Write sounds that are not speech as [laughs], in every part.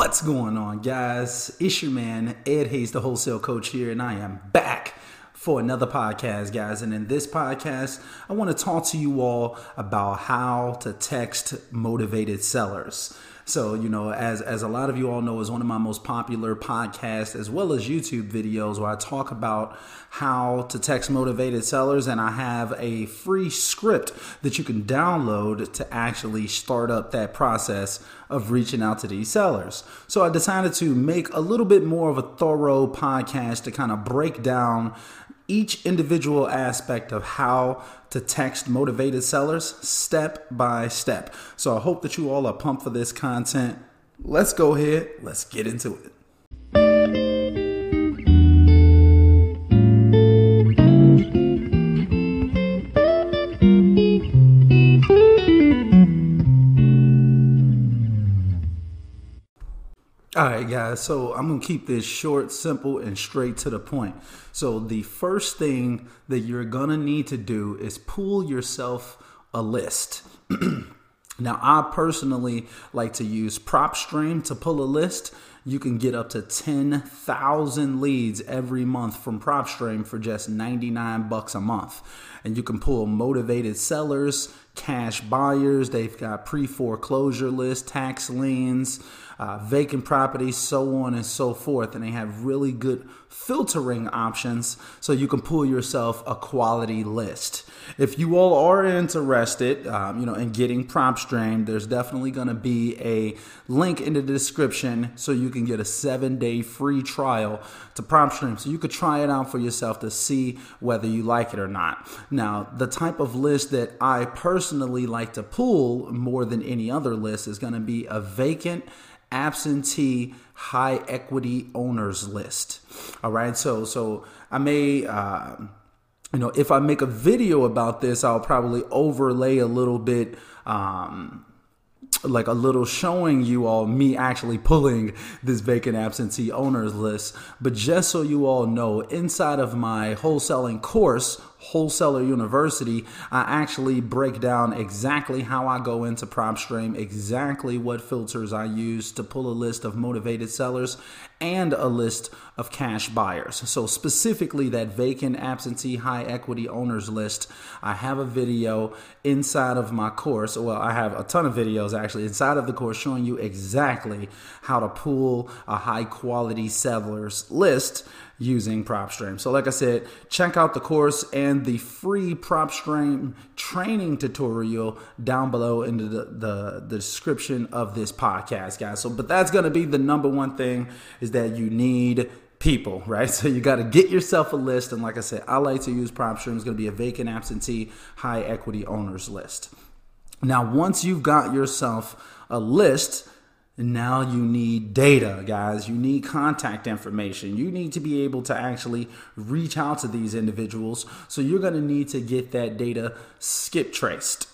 What's going on, guys? It's your man, Ed Hayes, the wholesale coach here, and I am back for another podcast, guys. And in this podcast, I want to talk to you all about how to text motivated sellers. So, you know, as as a lot of you all know, is one of my most popular podcasts as well as YouTube videos where I talk about how to text motivated sellers and I have a free script that you can download to actually start up that process of reaching out to these sellers. So I decided to make a little bit more of a thorough podcast to kind of break down each individual aspect of how to text motivated sellers step by step. So I hope that you all are pumped for this content. Let's go ahead, let's get into it. All right, guys. So I'm going to keep this short, simple, and straight to the point. So, the first thing that you're going to need to do is pull yourself a list. [clears throat] now, I personally like to use PropStream to pull a list. You can get up to 10,000 leads every month from PropStream for just 99 bucks a month. And you can pull motivated sellers, cash buyers, they've got pre foreclosure lists, tax liens uh, vacant properties, so on and so forth. And they have really good filtering options so you can pull yourself a quality list. If you all are interested, um, you know, in getting PropStream, there's definitely going to be a link in the description so you can get a seven day free trial to PropStream. So you could try it out for yourself to see whether you like it or not. Now, the type of list that I personally like to pull more than any other list is going to be a vacant absentee high equity owners list. All right, so so I may. Uh, you know, if I make a video about this, I'll probably overlay a little bit um, like a little showing you all me actually [laughs] pulling this vacant absentee owners list. But just so you all know, inside of my wholesaling course, Wholesaler University, I actually break down exactly how I go into PropStream, exactly what filters I use to pull a list of motivated sellers and a list of cash buyers. So, specifically, that vacant absentee high equity owners list, I have a video inside of my course. Well, I have a ton of videos actually inside of the course showing you exactly how to pull a high quality sellers list using PropStream. So, like I said, check out the course and the free PropStream training tutorial down below in the, the, the description of this podcast, guys. So, but that's going to be the number one thing is that you need people, [laughs] right? So you got to get yourself a list. And like I said, I like to use PropStream. It's going to be a vacant absentee high equity owners list. Now, once you've got yourself a list, now you need data, guys. You need contact information. You need to be able to actually reach out to these individuals. So you're going to need to get that data skip traced.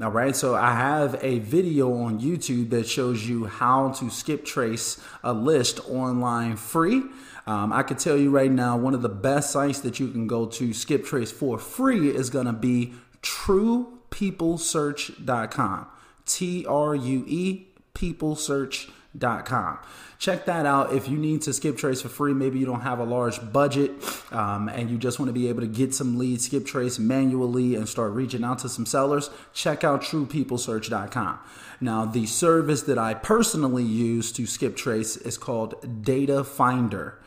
All right, so I have a video on YouTube that shows you how to skip trace a list online free. Um, I can tell you right now, one of the best sites that you can go to skip trace for free is going to be truepeoplesearch.com. T R U E peoplesearch.com. Check that out if you need to skip trace for free. Maybe you don't have a large budget um, and you just want to be able to get some leads, skip trace manually, and start reaching out to some sellers. Check out truepeoplesearch.com. Now, the service that I personally use to skip trace is called Data Finder.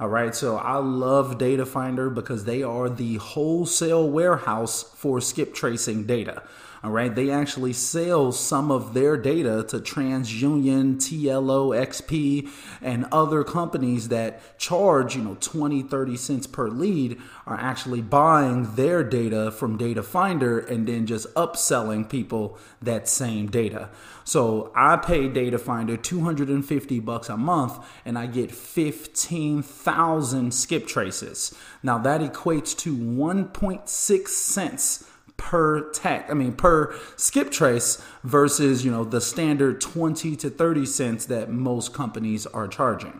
All right, so I love Data Finder because they are the wholesale warehouse for skip tracing data. All right, they actually sell some of their data to TransUnion, TLO, XP, and other companies that charge, you know, 20, 30 cents per lead are actually buying their data from Data Finder and then just upselling people that same data. So I pay Data Finder 250 bucks a month and I get 15,000 skip traces. Now that equates to 1.6 cents per tech i mean per skip trace versus you know the standard 20 to 30 cents that most companies are charging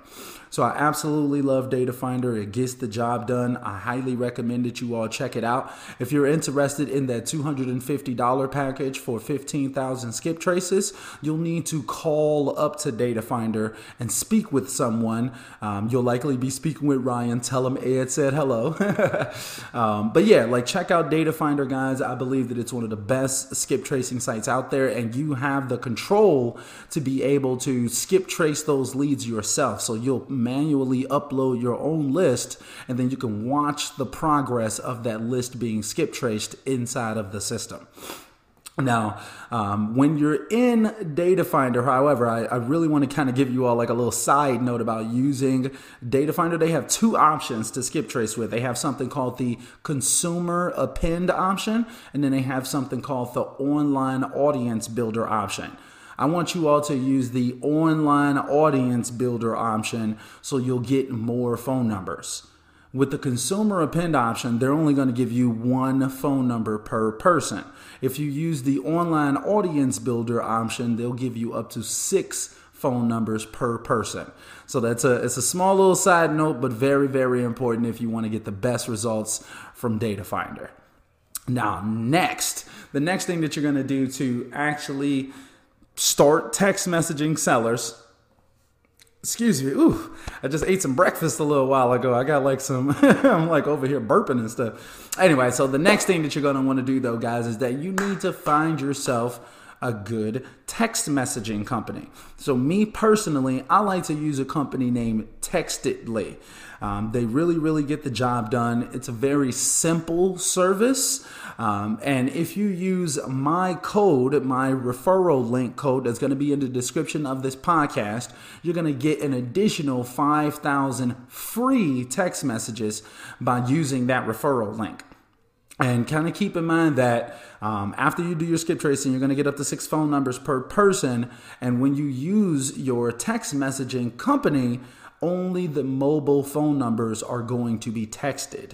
So I absolutely love Data Finder. It gets the job done. I highly recommend that you all check it out. If you're interested in that $250 package for 15,000 skip traces, you'll need to call up to Data Finder and speak with someone. Um, you'll likely be speaking with Ryan. Tell him Ed said hello. [laughs] um, but yeah, like check out Data Finder, guys. I believe that it's one of the best skip tracing sites out there, and you have the control to be able to skip trace those leads yourself. So you'll manually upload your own list, and then you can watch the progress of that list being skip traced inside of the system. Now, um, when you're in Data Finder, however, I, I really want to kind of give you all like a little side note about using Data Finder. They have two options to skip trace with. They have something called the consumer append option, and then they have something called the online audience builder option. I want you all to use the online audience builder option so you'll get more phone numbers. With the consumer append option, they're only going to give you one phone number per person. If you use the online audience builder option, they'll give you up to six phone numbers per person. So that's a it's a small little side note, but very very important if you want to get the best results from Data Finder. Now, next, the next thing that you're going to do to actually start text messaging sellers. Excuse me. Ooh, I just ate some breakfast a little while ago. I got like some, [laughs] I'm like over here burping and stuff. Anyway, so the next thing that you're going to want to do though, guys, is that you need to find yourself a good text messaging company. So, me personally, I like to use a company named Textedly. Um, they really, really get the job done. It's a very simple service. Um, and if you use my code, my referral link code that's going to be in the description of this podcast, you're going to get an additional 5,000 free text messages by using that referral link. And kind of keep in mind that um, after you do your skip tracing, you're going to get up to six phone numbers per person. And when you use your text messaging company, only the mobile phone numbers are going to be texted.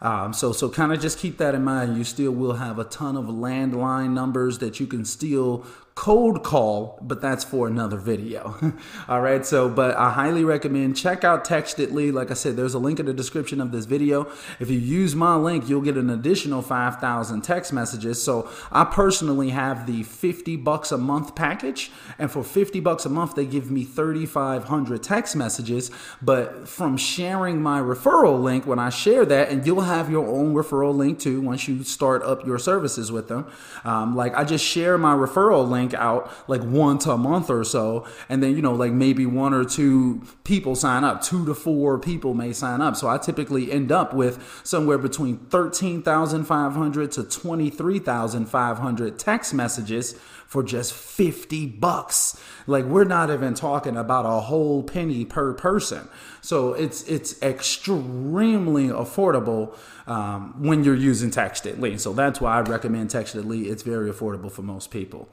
Um, so so kind of just keep that in mind. You still will have a ton of landline numbers that you can still cold call, but that's for another video. [laughs] All right, so but I highly recommend check out Textedly. Like I said, there's a link in the description of this video. If you use my link, you'll get an additional 5,000 text messages. So I personally have the 50 bucks a month package, and for 50 bucks a month, they give me 3,500 text messages. But from sharing my referral link, when I share that, and you'll have your own referral link too once you start up your services with them. Um, like I just share my referral link link out like once a month or so. And then, you know, like maybe one or two people sign up, two to four people may sign up. So I typically end up with somewhere between 13,500 to 23,500 text messages for just 50 bucks. Like we're not even talking about a whole penny per person. So it's it's extremely affordable um, when you're using Textedly. So that's why I recommend Textedly. It's very affordable for most people.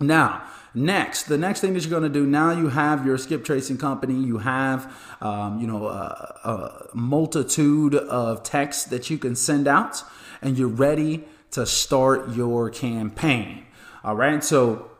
Now, next, the next thing that you're going to do now, you have your skip tracing company. You have, um, you know, a, a multitude of texts that you can send out, and you're ready to start your campaign. All right. So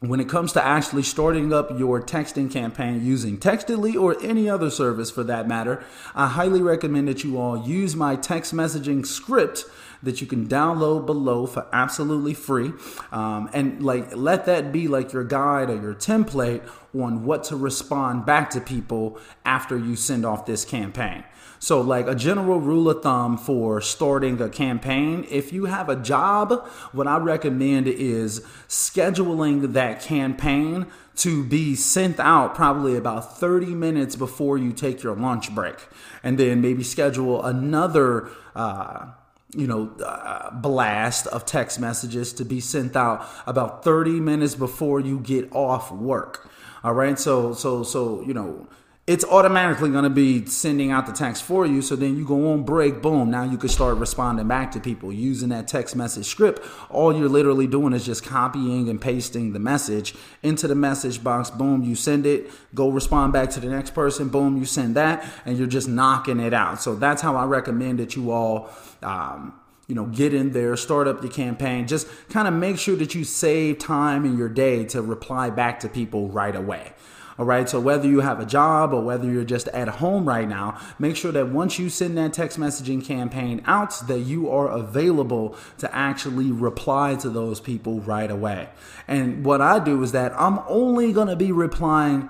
when it comes to actually starting up your texting campaign using Textedly or any other service for that matter, I highly recommend that you all use my text messaging script that you can download below for absolutely free. Um, and like let that be like your guide or your template on what to respond back to people after you send off this campaign. So, like a general rule of thumb for starting a campaign, if you have a job, what I recommend is scheduling that campaign to be sent out probably about 30 minutes before you take your lunch break. And then maybe schedule another. Uh, you know, uh, blast of text messages to be sent out about 30 minutes before you get off work. All right. So, so, so, you know, it's automatically going to be sending out the text for you. So then you go on break, boom. Now you can start responding back to people using that text message script. All you're literally doing is just copying and pasting the message into the message box. Boom, you send it, go respond back to the next person. Boom, you send that, and you're just knocking it out. So that's how I recommend that you all. Um, you know, get in there, start up your campaign. Just kind of make sure that you save time in your day to reply back to people right away. All right. So whether you have a job or whether you're just at home right now, make sure that once you send that text messaging campaign out, that you are available to actually reply to those people right away. And what I do is that I'm only going to be replying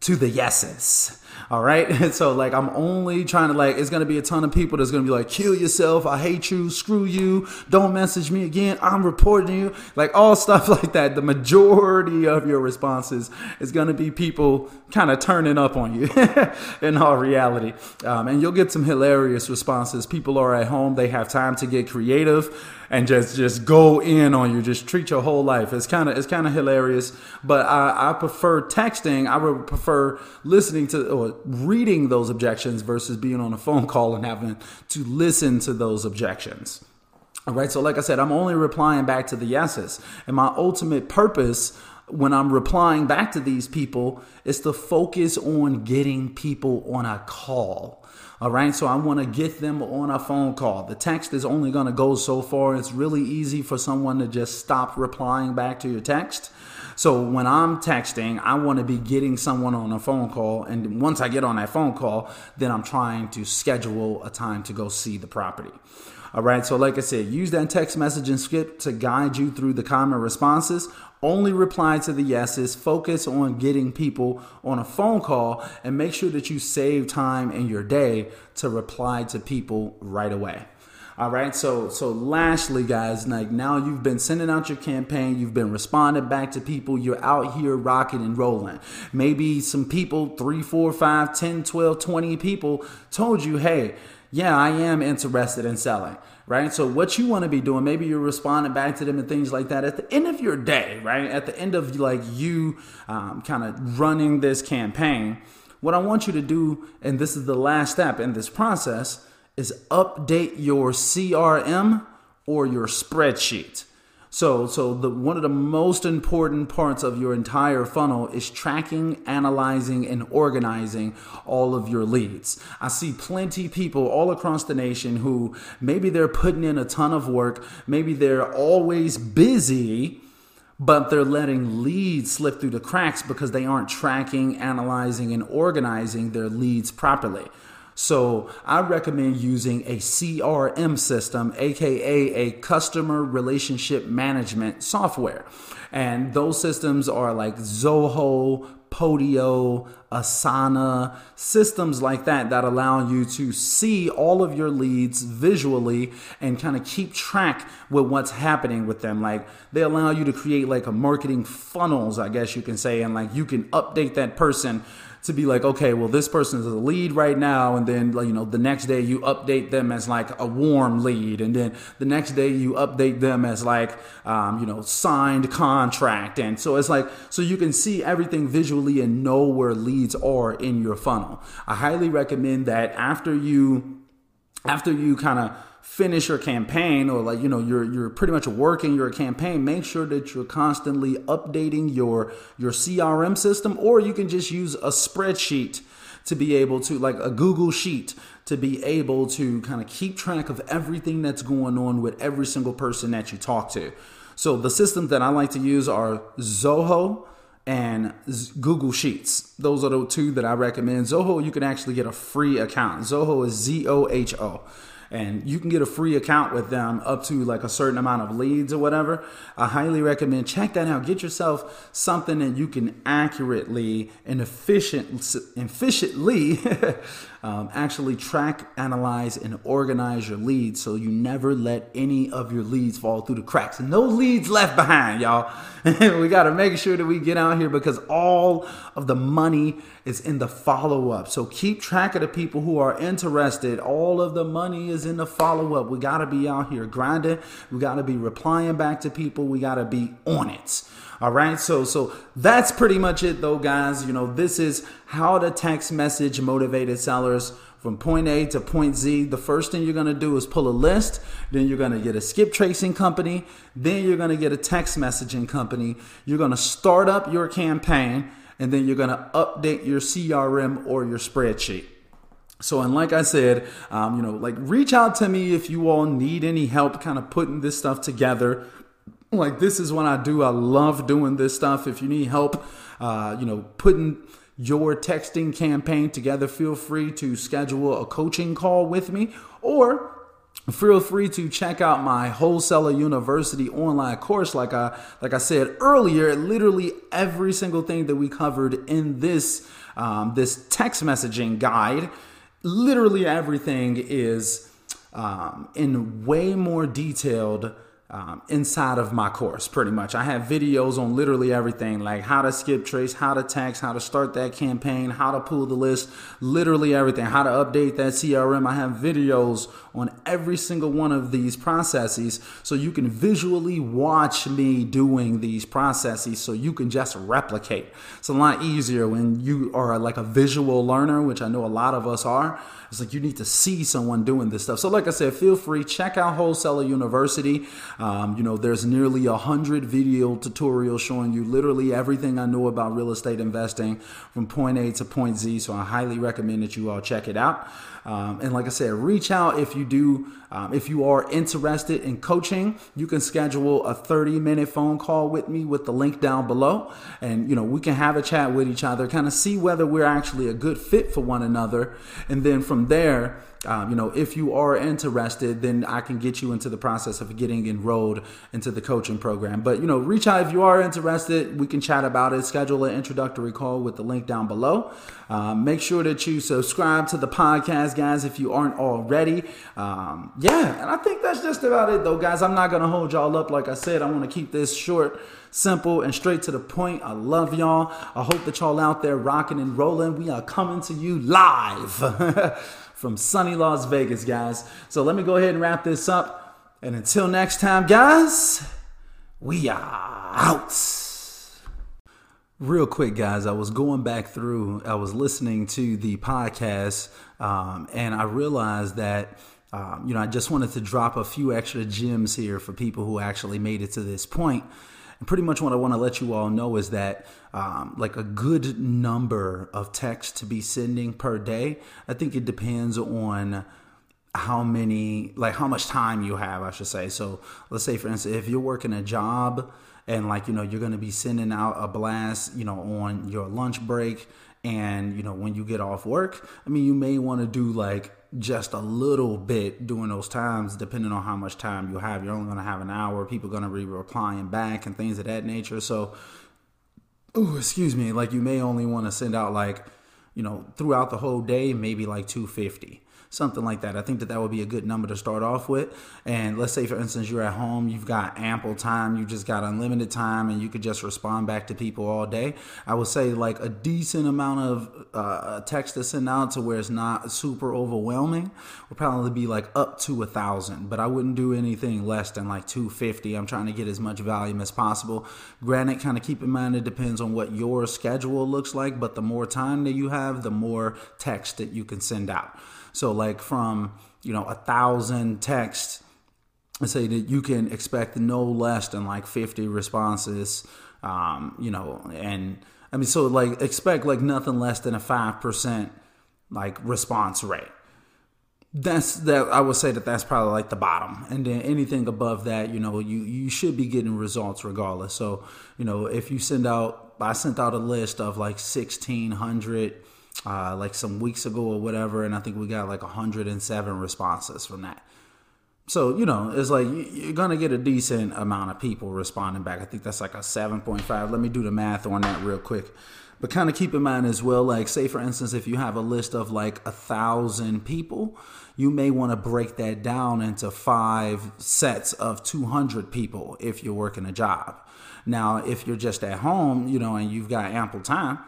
to the yeses. All right. [laughs] So like I'm only trying to like it's gonna be a ton of people that's gonna be like, kill yourself, I hate you, screw you, don't message me again, I'm reporting you, like all [laughs] stuff like that. The majority of your responses is gonna be people kind of turning up on you [laughs] in all reality. Um, and you'll get some hilarious responses. People are at home, they have time to get creative and just just go in on you. Just treat your whole life. It's kind of it's kind of hilarious but I, I prefer texting. I would prefer listening to or reading those objections versus being on a phone call and having to listen to those objections. All right so like i said i'm only replying back to the yeses. And my ultimate purpose when I'm replying back to these people is to focus on getting people on a call. All right, so I want to get them on a phone call. The text is only going to go so far. It's really easy for someone to just stop replying back to your text. So when I'm texting, I want to be getting someone on a phone call. And once I get on that phone call, then I'm trying to schedule a time to go see the property. All right, so like I said, use that text messaging script to guide you through the common responses. Only reply to the yeses, focus on getting people on a phone call, and make sure that you save time in your day to reply to people right away. All right. So so lastly, guys, like now you've been sending out your campaign, you've been responding back to people, you're out here rocking and rolling. Maybe some people, three, four, five, 10, 12, 20 people told you, hey, yeah, I am interested in selling, right? So what you want to be doing, maybe you're responding back to them and things like that at the end of your day, right? At the end of like you um, kind of running this campaign, what I want you to do, and this is the last step in this process, is update your CRM or your spreadsheet. So, so the one of the most important parts of your entire funnel is tracking, analyzing, and organizing all of your leads. I see plenty people all across the nation who maybe they're putting in a ton of work, maybe they're always busy, but they're letting leads slip through the cracks because they aren't tracking, analyzing, and organizing their leads properly. So I recommend using a CRM system, aka a customer relationship management software. And those systems are like Zoho, Podio, Asana, systems like that that allow you to see all of your leads visually and kind of keep track with what's happening with them. Like they allow you to create like a marketing funnels, I guess you can say, and like you can update that person to be like, okay, well, this person is a lead right now, and then you know the next day you update them as like a warm lead, and then the next day you update them as like um, you know signed contract, and so it's like so you can see everything visually and know where leads are in your funnel. I highly recommend that after you after you kind of finish your campaign or like you know you're you're pretty much working your campaign make sure that you're constantly updating your your CRM system or you can just use a spreadsheet to be able to like a Google sheet to be able to kind of keep track of everything that's going on with every single person that you talk to. So the systems that I like to use are Zoho and Google Sheets. Those are the two that I recommend. Zoho, you can actually get a free account. Zoho is Z O H O and you can get a free account with them up to like a certain amount of leads or whatever. I highly recommend check that out. Get yourself something that you can accurately and efficient, efficiently [laughs] um, actually track, analyze, and organize your leads so you never let any of your leads fall through the cracks. No leads left behind, y'all. [laughs] we got to make sure that we get out here because all of the money is in the follow up. So keep track of the people who are interested. All of the money is in the follow up. We got to be out here grinding. We got to be replying back to people. We got to be on it. All right. So so that's pretty much it though, guys. You know, this is how to text message motivated sellers from point A to point Z. The first thing you're going to do is pull a list, then you're going to get a skip tracing company, then you're going to get a text messaging company. You're going to start up your campaign and then you're going to update your CRM or your spreadsheet. So, and like I said, um, you know, like reach out to me if you all need any help kind of putting this stuff together. Like, this is what I do. I love doing this stuff. If you need help, uh, you know, putting your texting campaign together, feel free to schedule a coaching call with me or feel free to check out my wholesaler university online course like i like i said earlier literally every single thing that we covered in this um, this text messaging guide literally everything is um, in way more detailed um, inside of my course, pretty much. I have videos on literally everything like how to skip trace, how to tax, how to start that campaign, how to pull the list, literally everything, how to update that CRM. I have videos on every single one of these processes so you can visually watch me doing these processes so you can just replicate. It's a lot easier when you are like a visual learner, which I know a lot of us are. It's like you need to see someone doing this stuff. So, like I said, feel free check out Wholesaler University. Um, you know, there's nearly a hundred video tutorials showing you literally everything I know about real estate investing from point A to point Z. So, I highly recommend that you all check it out. Um, and like I said, reach out if you do, um, if you are interested in coaching. You can schedule a 30 minute phone call with me with the link down below. And, you know, we can have a chat with each other, kind of see whether we're actually a good fit for one another. And then from there, um, you know, if you are interested, then I can get you into the process of getting enrolled into the coaching program. But, you know, reach out if you are interested. We can chat about it. Schedule an introductory call with the link down below. Um, make sure that you subscribe to the podcast, guys, if you aren't already. Um, yeah, and I think that's just about it, though, guys. I'm not going to hold y'all up. Like I said, I want to keep this short simple and straight to the point. I love y'all. I hope that y'all out there rocking and rolling. We are coming to you live. [laughs] from sunny Las Vegas, guys. So let me go ahead and wrap this up. And until next time, guys, we are out. Real quick, guys, I was going back through, I was listening to the podcast, um, and I realized that. Um, you know, I just wanted to drop a few extra gems here for people who actually made it to this point. Pretty much what I want to let you all know is that um, like a good number of texts to be sending per day. I think it depends on how many, like how much time you have, I should say. So let's say, for instance, if you're working a job and like, you know, you're going to be sending out a blast, you know, on your lunch break and, you know, when you get off work, I mean, you may want to do like just a little bit during those times, depending on how much time you have. You're only going to have an hour. People going to be replying back and things of that nature. So, excuse me, like you may only want to send out like, you know, throughout the whole day, maybe like 250 something like that. I think that that would be a good number to start off with. And let's say, for instance, you're at home, you've got ample time, you just got unlimited time, and you could just respond back to people all day. I would say like a decent amount of uh, text to send out to where it's not super overwhelming would probably be like up to a thousand, but I wouldn't do anything less than like 250. I'm trying to get as much volume as possible. Granted, kind of keep in mind it depends on what your schedule looks like, but the more time that you have, the more text that you can send out. So like from you know a thousand texts, I say that you can expect no less than like 50 responses. Um, you know, and I mean, so like expect like nothing less than a five percent like response rate. That's that I would say that that's probably like the bottom, and then anything above that, you know, you you should be getting results regardless. So, you know, if you send out, I sent out a list of like sixteen hundred uh, like some weeks ago or whatever, and I think we got like 107 responses from that. So you know, it's like you're gonna get a decent amount of people responding back. I think that's like a 7.5. Let me do the math on that real quick. But kind of keep in mind as well, like say for instance, if you have a list of like a thousand people, you may want to break that down into five sets of 200 people if you're working a job. Now, if you're just at home, you know, and you've got ample time,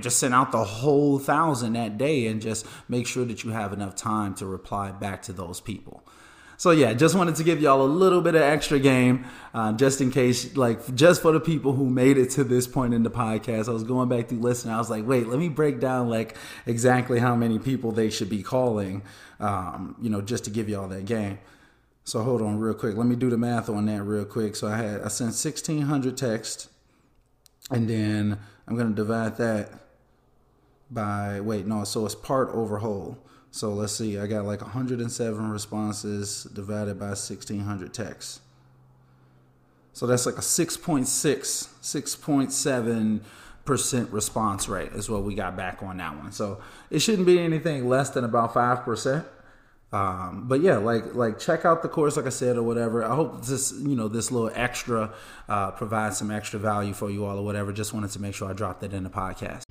Just send out the whole thousand that day and just make sure that you have enough time to reply back to those people. So yeah, just wanted to give y'all a little bit of extra game, uh, just in case, like just for the people who made it to this point in the podcast. I was going back through listening. I was like, wait, let me break down like exactly how many people they should be calling, um, you know, just to give y'all that game. So hold on real quick. Let me do the math on that real quick. So I had I sent sixteen hundred texts, and then I'm going to divide that by, wait, no, so it's part over whole. So let's see, I got like 107 responses divided by 1600 texts. So that's like a 6.6, 6.7 percent response rate is what we got back on that one. So it shouldn't be anything less than about five percent. Um, but yeah, like like check out the course, like I said, or whatever. I hope this you know this little extra uh, provides some extra value for you all or whatever. Just wanted to make sure I dropped that in the podcast.